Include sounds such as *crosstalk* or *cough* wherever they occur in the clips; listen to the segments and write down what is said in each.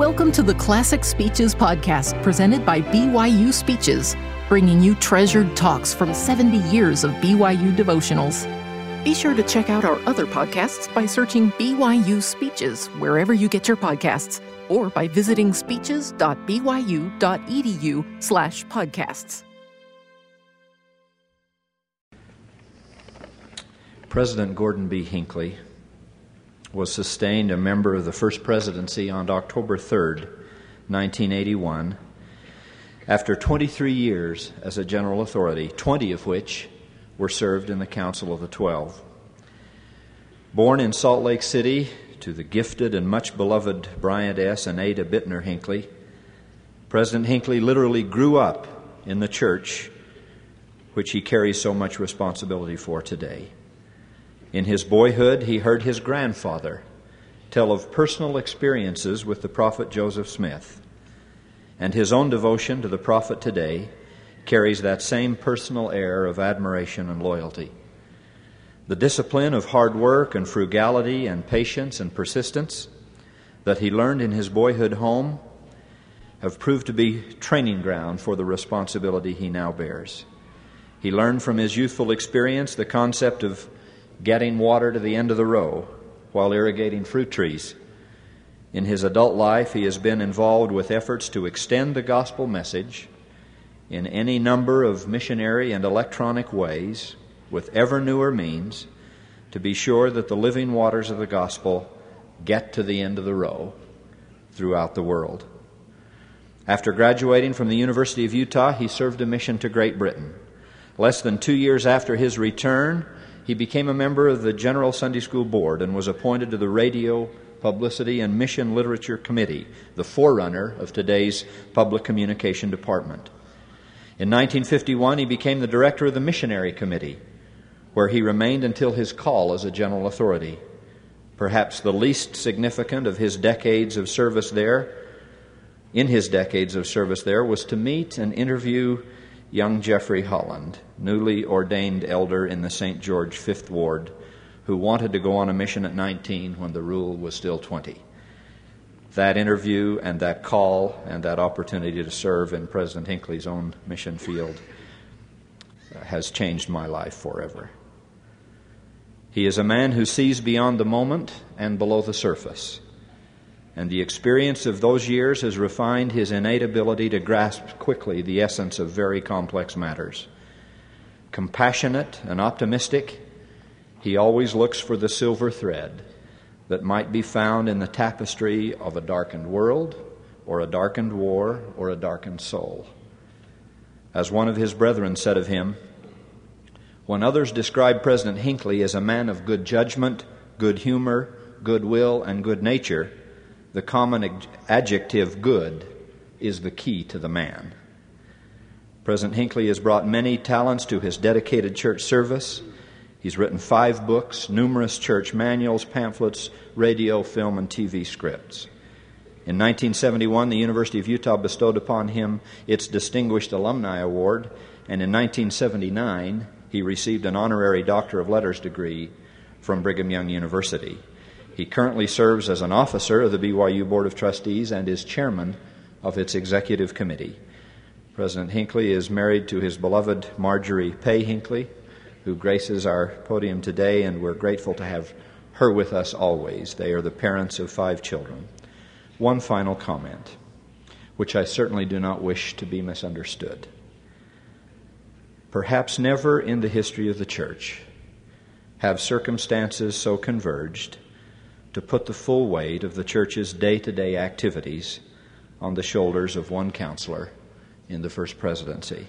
Welcome to the Classic Speeches podcast presented by BYU Speeches, bringing you treasured talks from 70 years of BYU devotionals. Be sure to check out our other podcasts by searching BYU Speeches wherever you get your podcasts or by visiting speeches.byu.edu slash podcasts. President Gordon B. Hinckley was sustained a member of the First Presidency on October 3, 1981, after 23 years as a general authority, 20 of which were served in the Council of the Twelve. Born in Salt Lake City to the gifted and much beloved Bryant S. and Ada Bitner Hinckley, President Hinckley literally grew up in the church which he carries so much responsibility for today. In his boyhood, he heard his grandfather tell of personal experiences with the prophet Joseph Smith, and his own devotion to the prophet today carries that same personal air of admiration and loyalty. The discipline of hard work and frugality and patience and persistence that he learned in his boyhood home have proved to be training ground for the responsibility he now bears. He learned from his youthful experience the concept of getting water to the end of the row while irrigating fruit trees. In his adult life, he has been involved with efforts to extend the gospel message in any number of missionary and electronic ways with ever newer means to be sure that the living waters of the gospel get to the end of the row throughout the world. After graduating from the University of Utah, he served a mission to Great Britain. Less than two years after his return, he became a member of the General Sunday School Board and was appointed to the Radio, Publicity, and Mission Literature Committee, the forerunner of today's Public Communication Department. In 1951, he became the director of the Missionary Committee, where he remained until his call as a general authority. Perhaps the least significant of his decades of service there, in his decades of service there, was to meet and interview young Jeffrey Holland, newly ordained elder in the St. George Fifth Ward, who wanted to go on a mission at 19 when the rule was still 20. That interview and that call and that opportunity to serve in President Hinckley's own mission field has changed my life forever. He is a man who sees beyond the moment and below the surface and the experience of those years has refined his innate ability to grasp quickly the essence of very complex matters. Compassionate and optimistic, he always looks for the silver thread that might be found in the tapestry of a darkened world, or a darkened war, or a darkened soul. As one of his brethren said of him, when others describe President Hinckley as a man of good judgment, good humor, goodwill, and good nature, the common adjective good is the key to the man. President Hinckley has brought many talents to his dedicated church service. He's written five books, numerous church manuals, pamphlets, radio, film, and TV scripts. In 1971, the University of Utah bestowed upon him its Distinguished Alumni Award, and in 1979, he received an honorary Doctor of Letters degree from Brigham Young University. He currently serves as an officer of the BYU Board of Trustees and is chairman of its executive committee. President Hinckley is married to his beloved Marjorie Pay Hinckley, who graces our podium today, and we're grateful to have her with us always. They are the parents of five children. One final comment, which I certainly do not wish to be misunderstood. Perhaps never in the history of the church have circumstances so converged to put the full weight of the church's day to day activities on the shoulders of one counselor in the First Presidency.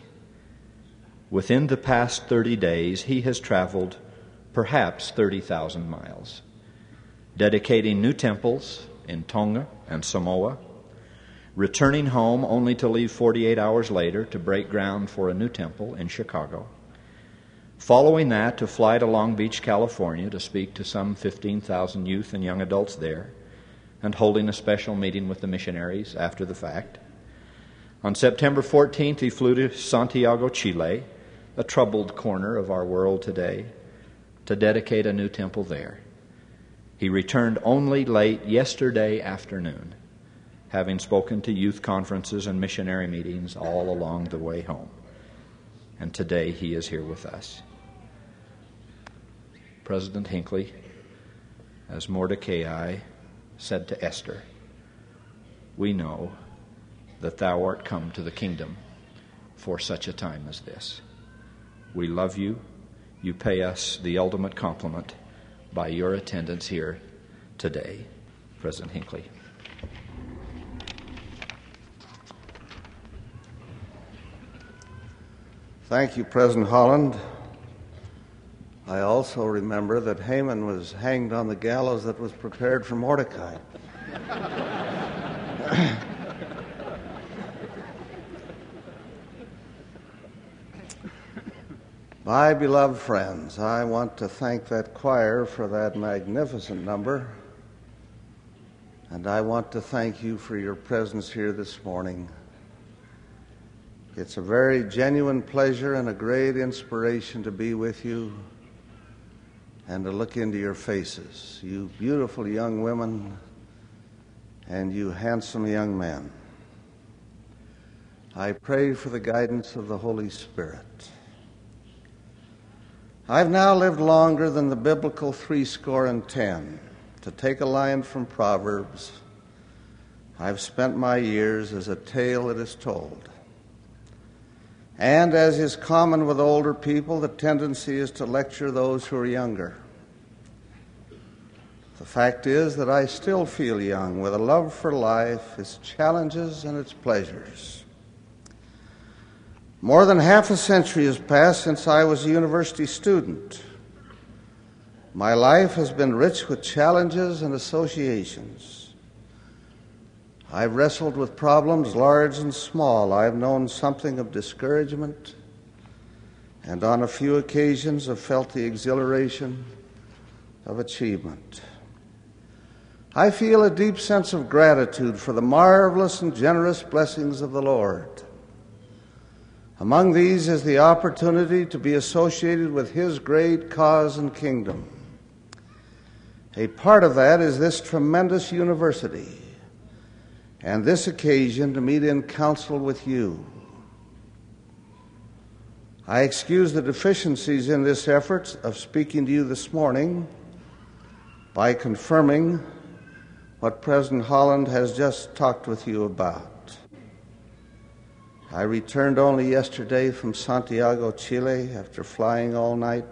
Within the past 30 days, he has traveled perhaps 30,000 miles, dedicating new temples in Tonga and Samoa, returning home only to leave 48 hours later to break ground for a new temple in Chicago Following that, to fly to Long Beach, California to speak to some 15,000 youth and young adults there, and holding a special meeting with the missionaries after the fact. On September 14th, he flew to Santiago, Chile, a troubled corner of our world today, to dedicate a new temple there. He returned only late yesterday afternoon, having spoken to youth conferences and missionary meetings all along the way home. And today he is here with us. President Hinckley, as Mordecai said to Esther, we know that thou art come to the kingdom for such a time as this. We love you. You pay us the ultimate compliment by your attendance here today, President Hinckley. Thank you, President Holland. I also remember that Haman was hanged on the gallows that was prepared for Mordecai. *coughs* My beloved friends, I want to thank that choir for that magnificent number. And I want to thank you for your presence here this morning. It's a very genuine pleasure and a great inspiration to be with you and to look into your faces, you beautiful young women and you handsome young men. I pray for the guidance of the Holy Spirit. I've now lived longer than the biblical threescore and ten. To take a line from Proverbs, I've spent my years as a tale that is told. And as is common with older people, the tendency is to lecture those who are younger. The fact is that I still feel young with a love for life, its challenges, and its pleasures. More than half a century has passed since I was a university student. My life has been rich with challenges and associations. I've wrestled with problems large and small. I've known something of discouragement, and on a few occasions have felt the exhilaration of achievement. I feel a deep sense of gratitude for the marvelous and generous blessings of the Lord. Among these is the opportunity to be associated with His great cause and kingdom. A part of that is this tremendous university and this occasion to meet in council with you. I excuse the deficiencies in this effort of speaking to you this morning by confirming what President Holland has just talked with you about. I returned only yesterday from Santiago, Chile, after flying all night.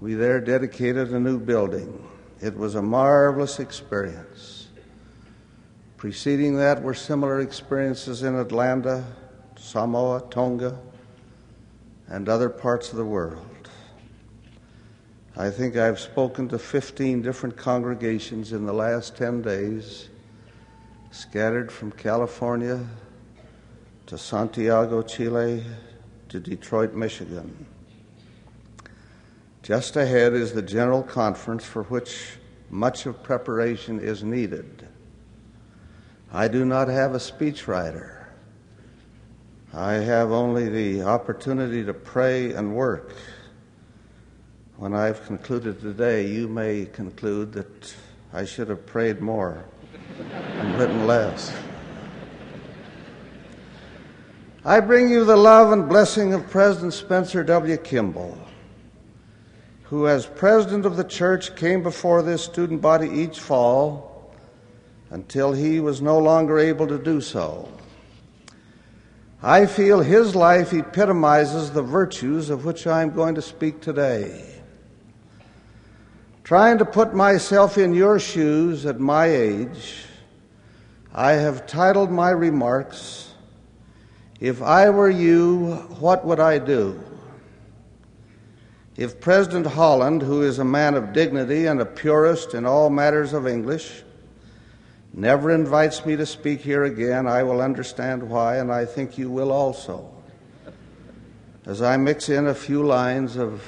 We there dedicated a new building. It was a marvelous experience. Preceding that were similar experiences in Atlanta, Samoa, Tonga, and other parts of the world. I think I've spoken to 15 different congregations in the last 10 days, scattered from California to Santiago, Chile, to Detroit, Michigan. Just ahead is the General Conference for which much of preparation is needed. I do not have a speechwriter. I have only the opportunity to pray and work. When I've concluded today, you may conclude that I should have prayed more and written less. I bring you the love and blessing of President Spencer W. Kimball, who, as president of the church, came before this student body each fall until he was no longer able to do so. I feel his life epitomizes the virtues of which I am going to speak today. Trying to put myself in your shoes at my age, I have titled my remarks, If I Were You, What Would I Do? If President Holland, who is a man of dignity and a purist in all matters of English, never invites me to speak here again, I will understand why, and I think you will also. As I mix in a few lines of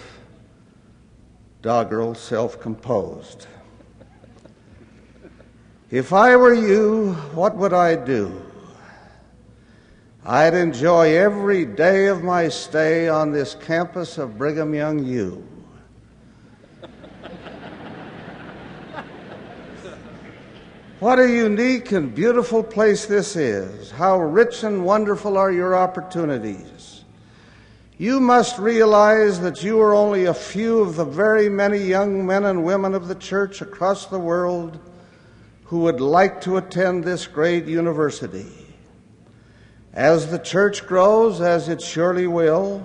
doggerel self composed. If I were you, what would I do? I'd enjoy every day of my stay on this campus of Brigham Young U. What a unique and beautiful place this is. How rich and wonderful are your opportunities. You must realize that you are only a few of the very many young men and women of the church across the world who would like to attend this great university. As the church grows, as it surely will,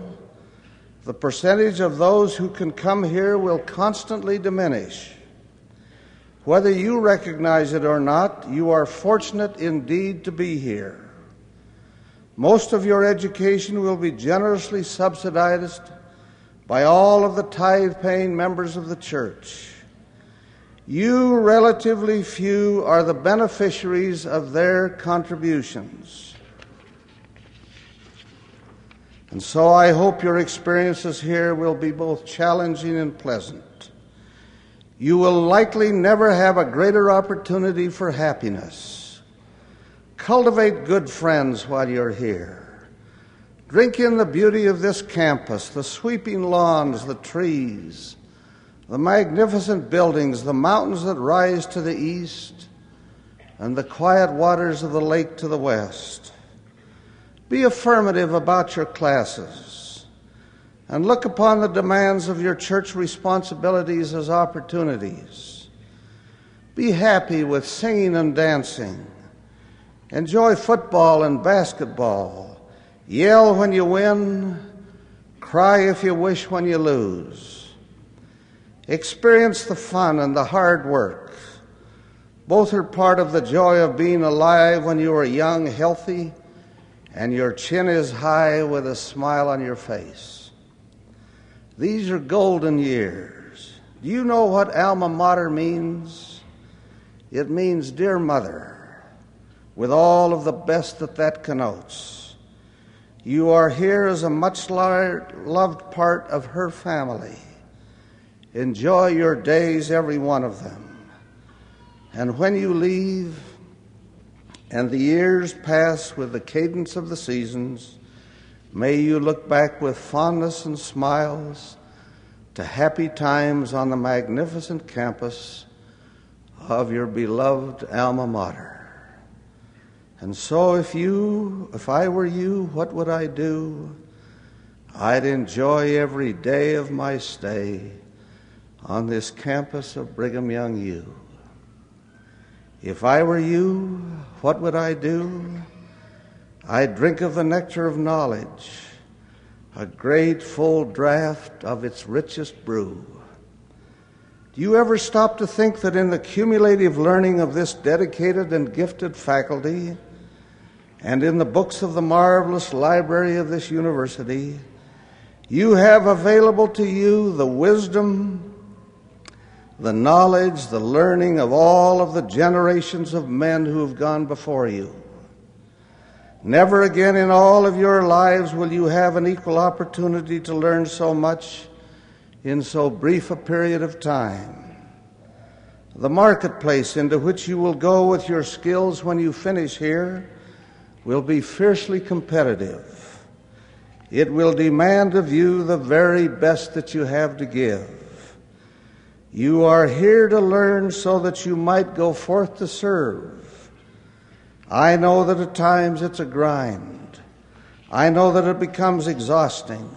the percentage of those who can come here will constantly diminish. Whether you recognize it or not, you are fortunate indeed to be here. Most of your education will be generously subsidized by all of the tithe paying members of the church. You, relatively few, are the beneficiaries of their contributions. And so I hope your experiences here will be both challenging and pleasant. You will likely never have a greater opportunity for happiness. Cultivate good friends while you're here. Drink in the beauty of this campus, the sweeping lawns, the trees the magnificent buildings, the mountains that rise to the east, and the quiet waters of the lake to the west. Be affirmative about your classes and look upon the demands of your church responsibilities as opportunities. Be happy with singing and dancing. Enjoy football and basketball. Yell when you win. Cry if you wish when you lose. Experience the fun and the hard work. Both are part of the joy of being alive when you are young, healthy, and your chin is high with a smile on your face. These are golden years. Do you know what alma mater means? It means dear mother, with all of the best that that connotes. You are here as a much loved part of her family. Enjoy your days, every one of them. And when you leave, and the years pass with the cadence of the seasons, may you look back with fondness and smiles to happy times on the magnificent campus of your beloved alma mater. And so, if you, if I were you, what would I do? I'd enjoy every day of my stay on this campus of Brigham Young U. If I were you, what would I do? I'd drink of the nectar of knowledge, a great full draught of its richest brew. Do you ever stop to think that in the cumulative learning of this dedicated and gifted faculty, and in the books of the marvelous library of this university, you have available to you the wisdom, the knowledge, the learning of all of the generations of men who have gone before you. Never again in all of your lives will you have an equal opportunity to learn so much in so brief a period of time. The marketplace into which you will go with your skills when you finish here will be fiercely competitive. It will demand of you the very best that you have to give. You are here to learn so that you might go forth to serve. I know that at times it's a grind. I know that it becomes exhausting.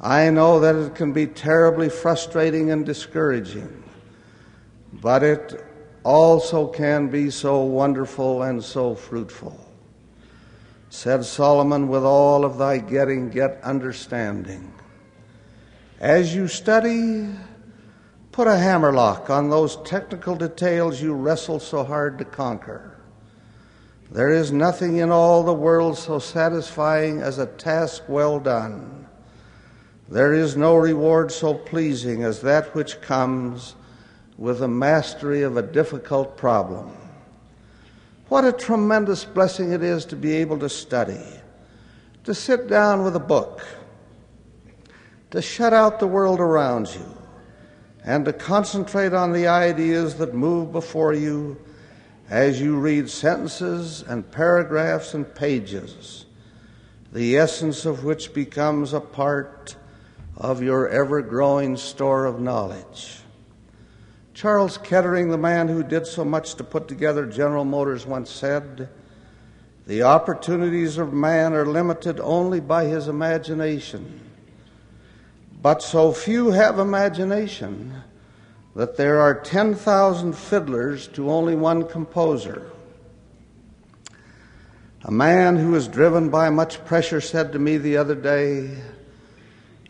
I know that it can be terribly frustrating and discouraging. But it also can be so wonderful and so fruitful. Said Solomon, with all of thy getting, get understanding. As you study, Put a hammerlock on those technical details you wrestle so hard to conquer. There is nothing in all the world so satisfying as a task well done. There is no reward so pleasing as that which comes with the mastery of a difficult problem. What a tremendous blessing it is to be able to study, to sit down with a book, to shut out the world around you and to concentrate on the ideas that move before you as you read sentences and paragraphs and pages, the essence of which becomes a part of your ever growing store of knowledge. Charles Kettering, the man who did so much to put together General Motors, once said, The opportunities of man are limited only by his imagination. But so few have imagination that there are 10,000 fiddlers to only one composer. A man who is driven by much pressure said to me the other day,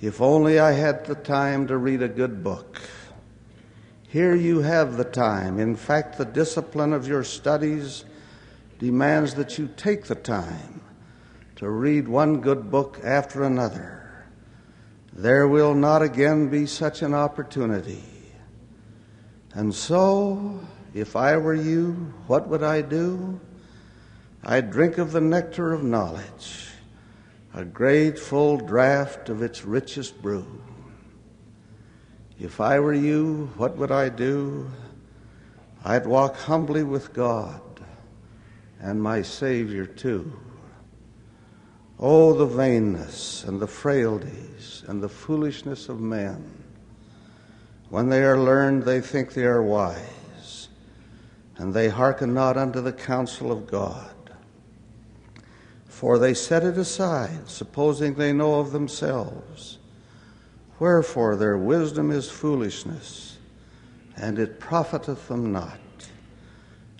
If only I had the time to read a good book. Here you have the time. In fact, the discipline of your studies demands that you take the time to read one good book after another. There will not again be such an opportunity. And so, if I were you, what would I do? I'd drink of the nectar of knowledge, a great full draught of its richest brew. If I were you, what would I do? I'd walk humbly with God and my Savior too. Oh, the vainness and the frailties and the foolishness of men. When they are learned, they think they are wise, and they hearken not unto the counsel of God. For they set it aside, supposing they know of themselves. Wherefore their wisdom is foolishness, and it profiteth them not,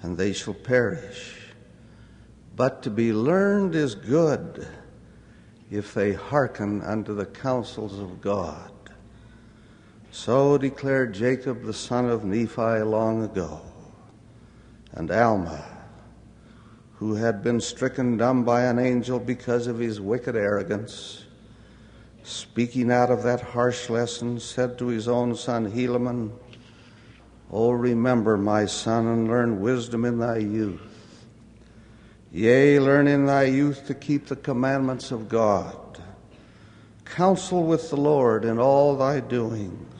and they shall perish. But to be learned is good if they hearken unto the counsels of God. So declared Jacob the son of Nephi long ago. And Alma, who had been stricken dumb by an angel because of his wicked arrogance, speaking out of that harsh lesson, said to his own son Helaman, Oh, remember, my son, and learn wisdom in thy youth. Yea, learn in thy youth to keep the commandments of God. Counsel with the Lord in all thy doings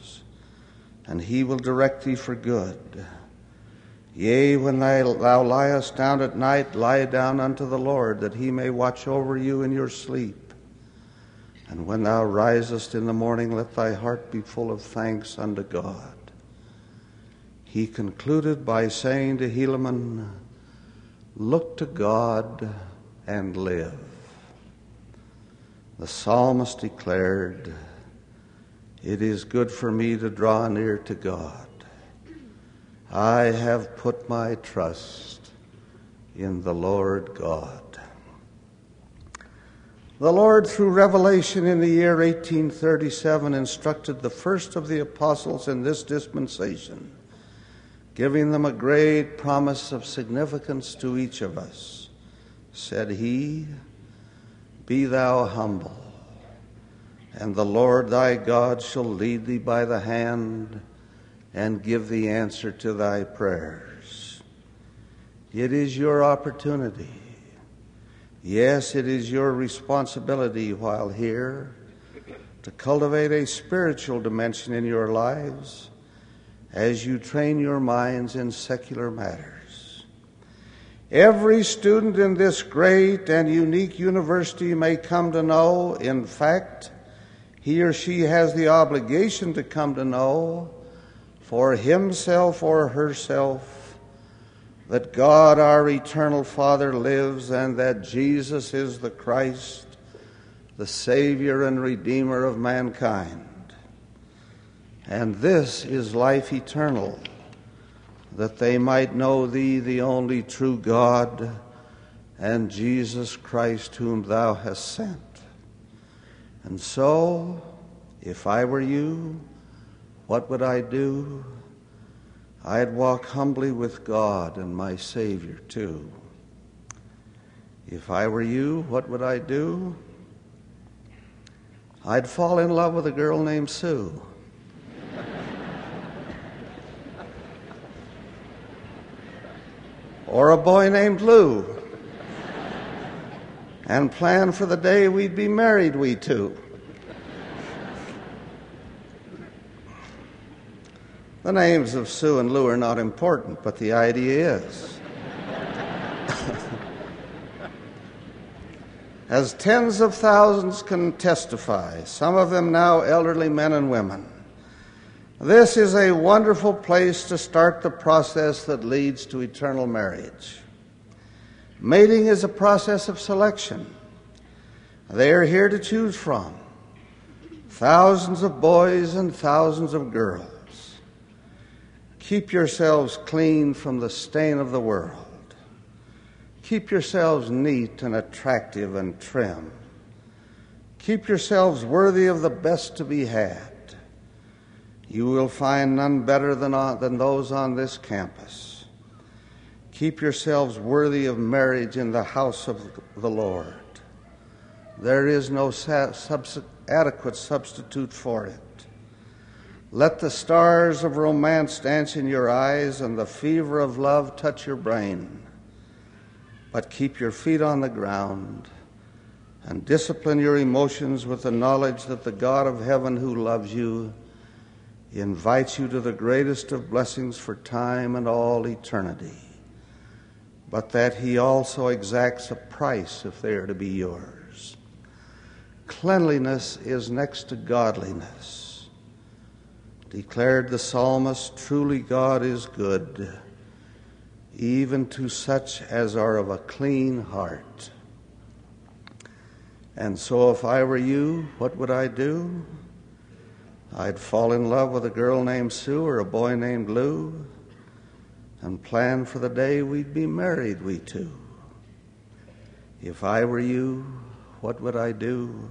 and he will direct thee for good. Yea, when thou liest down at night, lie down unto the Lord, that he may watch over you in your sleep. And when thou risest in the morning, let thy heart be full of thanks unto God. He concluded by saying to Helaman, Look to God and live. The psalmist declared, it is good for me to draw near to God. I have put my trust in the Lord God. The Lord, through revelation in the year 1837, instructed the first of the apostles in this dispensation, giving them a great promise of significance to each of us. Said he, Be thou humble and the Lord thy God shall lead thee by the hand and give the answer to thy prayers. It is your opportunity. Yes, it is your responsibility while here to cultivate a spiritual dimension in your lives as you train your minds in secular matters. Every student in this great and unique university may come to know, in fact, he or she has the obligation to come to know for himself or herself that God, our eternal Father, lives and that Jesus is the Christ, the Savior and Redeemer of mankind. And this is life eternal, that they might know Thee, the only true God, and Jesus Christ, whom Thou hast sent. And so, if I were you, what would I do? I'd walk humbly with God and my Savior too. If I were you, what would I do? I'd fall in love with a girl named Sue. or a boy named Lou and plan for the day we'd be married, we two. The names of Sue and Lou are not important, but the idea is. *laughs* As tens of thousands can testify, some of them now elderly men and women, This is a wonderful place to start the process that leads to eternal marriage. Mating is a process of selection. They are here to choose from thousands of boys and thousands of girls. Keep yourselves clean from the stain of the world. Keep yourselves neat and attractive and trim. Keep yourselves worthy of the best to be had. You will find none better than, on, than those on this campus. Keep yourselves worthy of marriage in the house of the Lord. There is no subs- adequate substitute for it. Let the stars of romance dance in your eyes and the fever of love touch your brain. But keep your feet on the ground and discipline your emotions with the knowledge that the God of heaven who loves you invites you to the greatest of blessings for time and all eternity, but that He also exacts a price if they are to be yours. Cleanliness is next to godliness. Declared the psalmist, truly God is good, even to such as are of a clean heart. And so, if I were you, what would I do? I'd fall in love with a girl named Sue or a boy named Lou and plan for the day we'd be married, we two. If I were you, what would I do?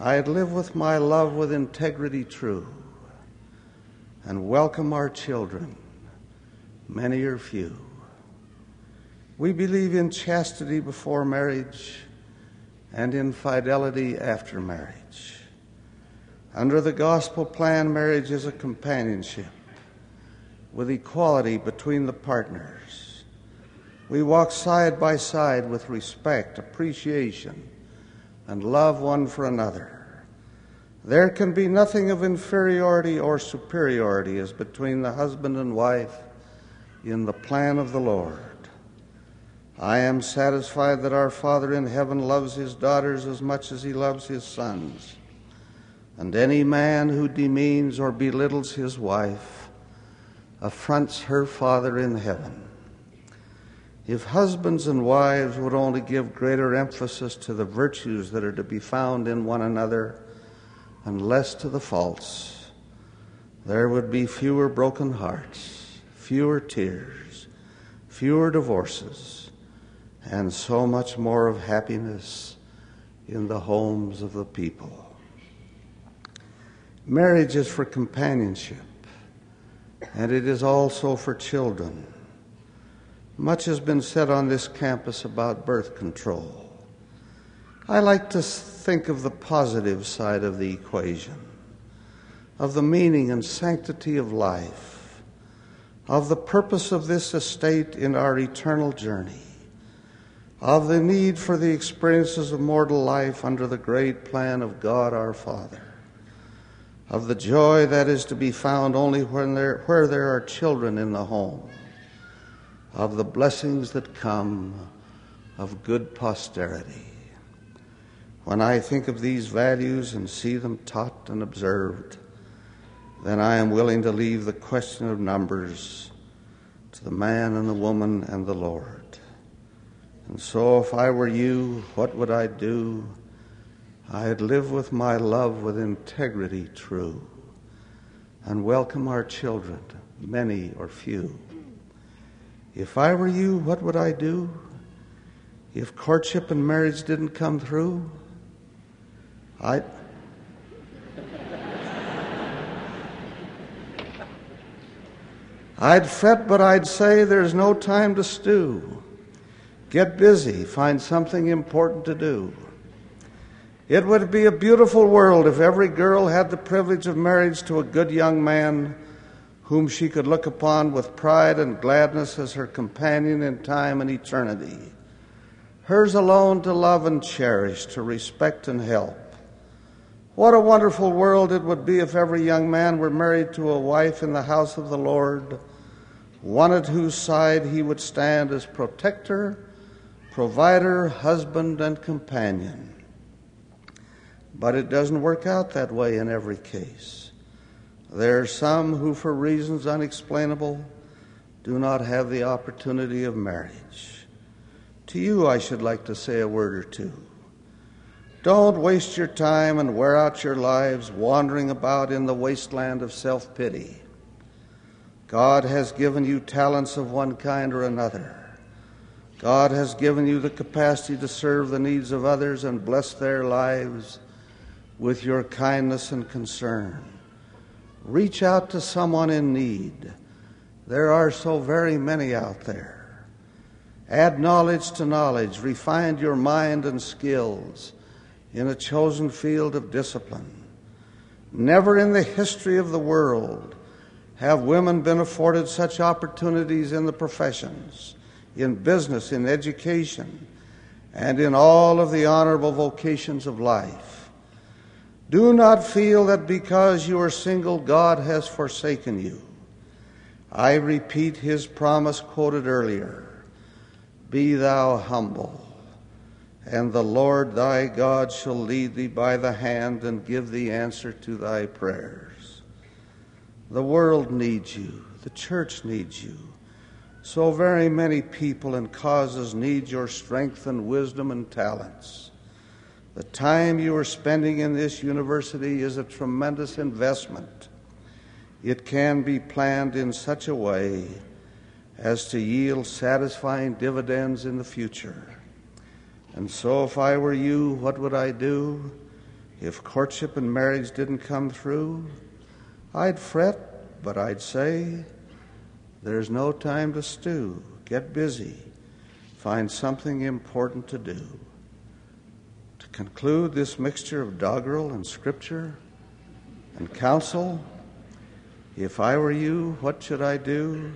I'd live with my love with integrity true and welcome our children, many or few. We believe in chastity before marriage and in fidelity after marriage. Under the gospel plan, marriage is a companionship with equality between the partners. We walk side by side with respect, appreciation, and love one for another. There can be nothing of inferiority or superiority as between the husband and wife in the plan of the Lord. I am satisfied that our Father in heaven loves his daughters as much as he loves his sons. And any man who demeans or belittles his wife affronts her Father in heaven. If husbands and wives would only give greater emphasis to the virtues that are to be found in one another and less to the faults, there would be fewer broken hearts, fewer tears, fewer divorces, and so much more of happiness in the homes of the people. Marriage is for companionship, and it is also for children. Much has been said on this campus about birth control. I like to think of the positive side of the equation, of the meaning and sanctity of life, of the purpose of this estate in our eternal journey, of the need for the experiences of mortal life under the great plan of God our Father of the joy that is to be found only when there, where there are children in the home, of the blessings that come of good posterity. When I think of these values and see them taught and observed, then I am willing to leave the question of numbers to the man and the woman and the Lord. And so, if I were you, what would I do? I'd live with my love with integrity true and welcome our children, many or few. If I were you, what would I do? If courtship and marriage didn't come through, I'd. *laughs* I'd fret, but I'd say there's no time to stew. Get busy, find something important to do. It would be a beautiful world if every girl had the privilege of marriage to a good young man whom she could look upon with pride and gladness as her companion in time and eternity. Hers alone to love and cherish, to respect and help. What a wonderful world it would be if every young man were married to a wife in the house of the Lord, one at whose side he would stand as protector, provider, husband, and companion. But it doesn't work out that way in every case. There are some who, for reasons unexplainable, do not have the opportunity of marriage. To you, I should like to say a word or two. Don't waste your time and wear out your lives wandering about in the wasteland of self pity. God has given you talents of one kind or another. God has given you the capacity to serve the needs of others and bless their lives with your kindness and concern. Reach out to someone in need. There are so very many out there. Add knowledge to knowledge. Refine your mind and skills in a chosen field of discipline. Never in the history of the world have women been afforded such opportunities in the professions, in business, in education, and in all of the honorable vocations of life. Do not feel that because you are single, God has forsaken you. I repeat his promise quoted earlier Be thou humble, and the Lord thy God shall lead thee by the hand and give thee answer to thy prayers. The world needs you, the church needs you. So very many people and causes need your strength and wisdom and talents. The time you are spending in this university is a tremendous investment. It can be planned in such a way as to yield satisfying dividends in the future. And so, if I were you, what would I do? If courtship and marriage didn't come through, I'd fret, but I'd say, There's no time to stew. Get busy. Find something important to do conclude this mixture of doggerel and scripture and counsel? If I were you, what should I do?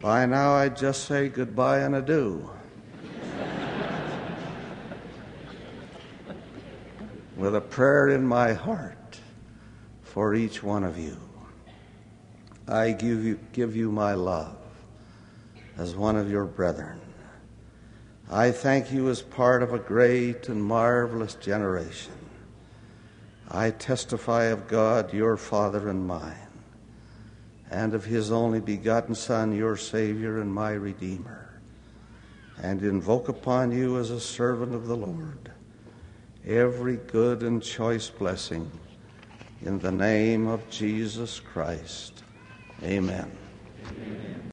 By now, I'd just say goodbye and adieu. *laughs* With a prayer in my heart for each one of you, I give you, give you my love as one of your brethren. I thank you as part of a great and marvelous generation. I testify of God, your Father and mine, and of his only begotten Son, your Savior and my Redeemer, and invoke upon you as a servant of the Lord every good and choice blessing in the name of Jesus Christ. Amen. Amen.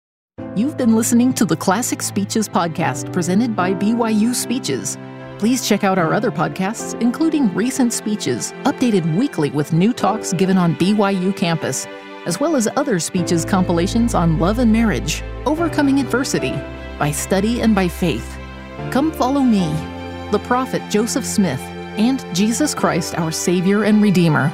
You've been listening to the Classic Speeches podcast presented by BYU Speeches. Please check out our other podcasts, including recent speeches, updated weekly with new talks given on BYU campus, as well as other speeches compilations on love and marriage, overcoming adversity, by study and by faith. Come follow me, the prophet Joseph Smith, and Jesus Christ, our Savior and Redeemer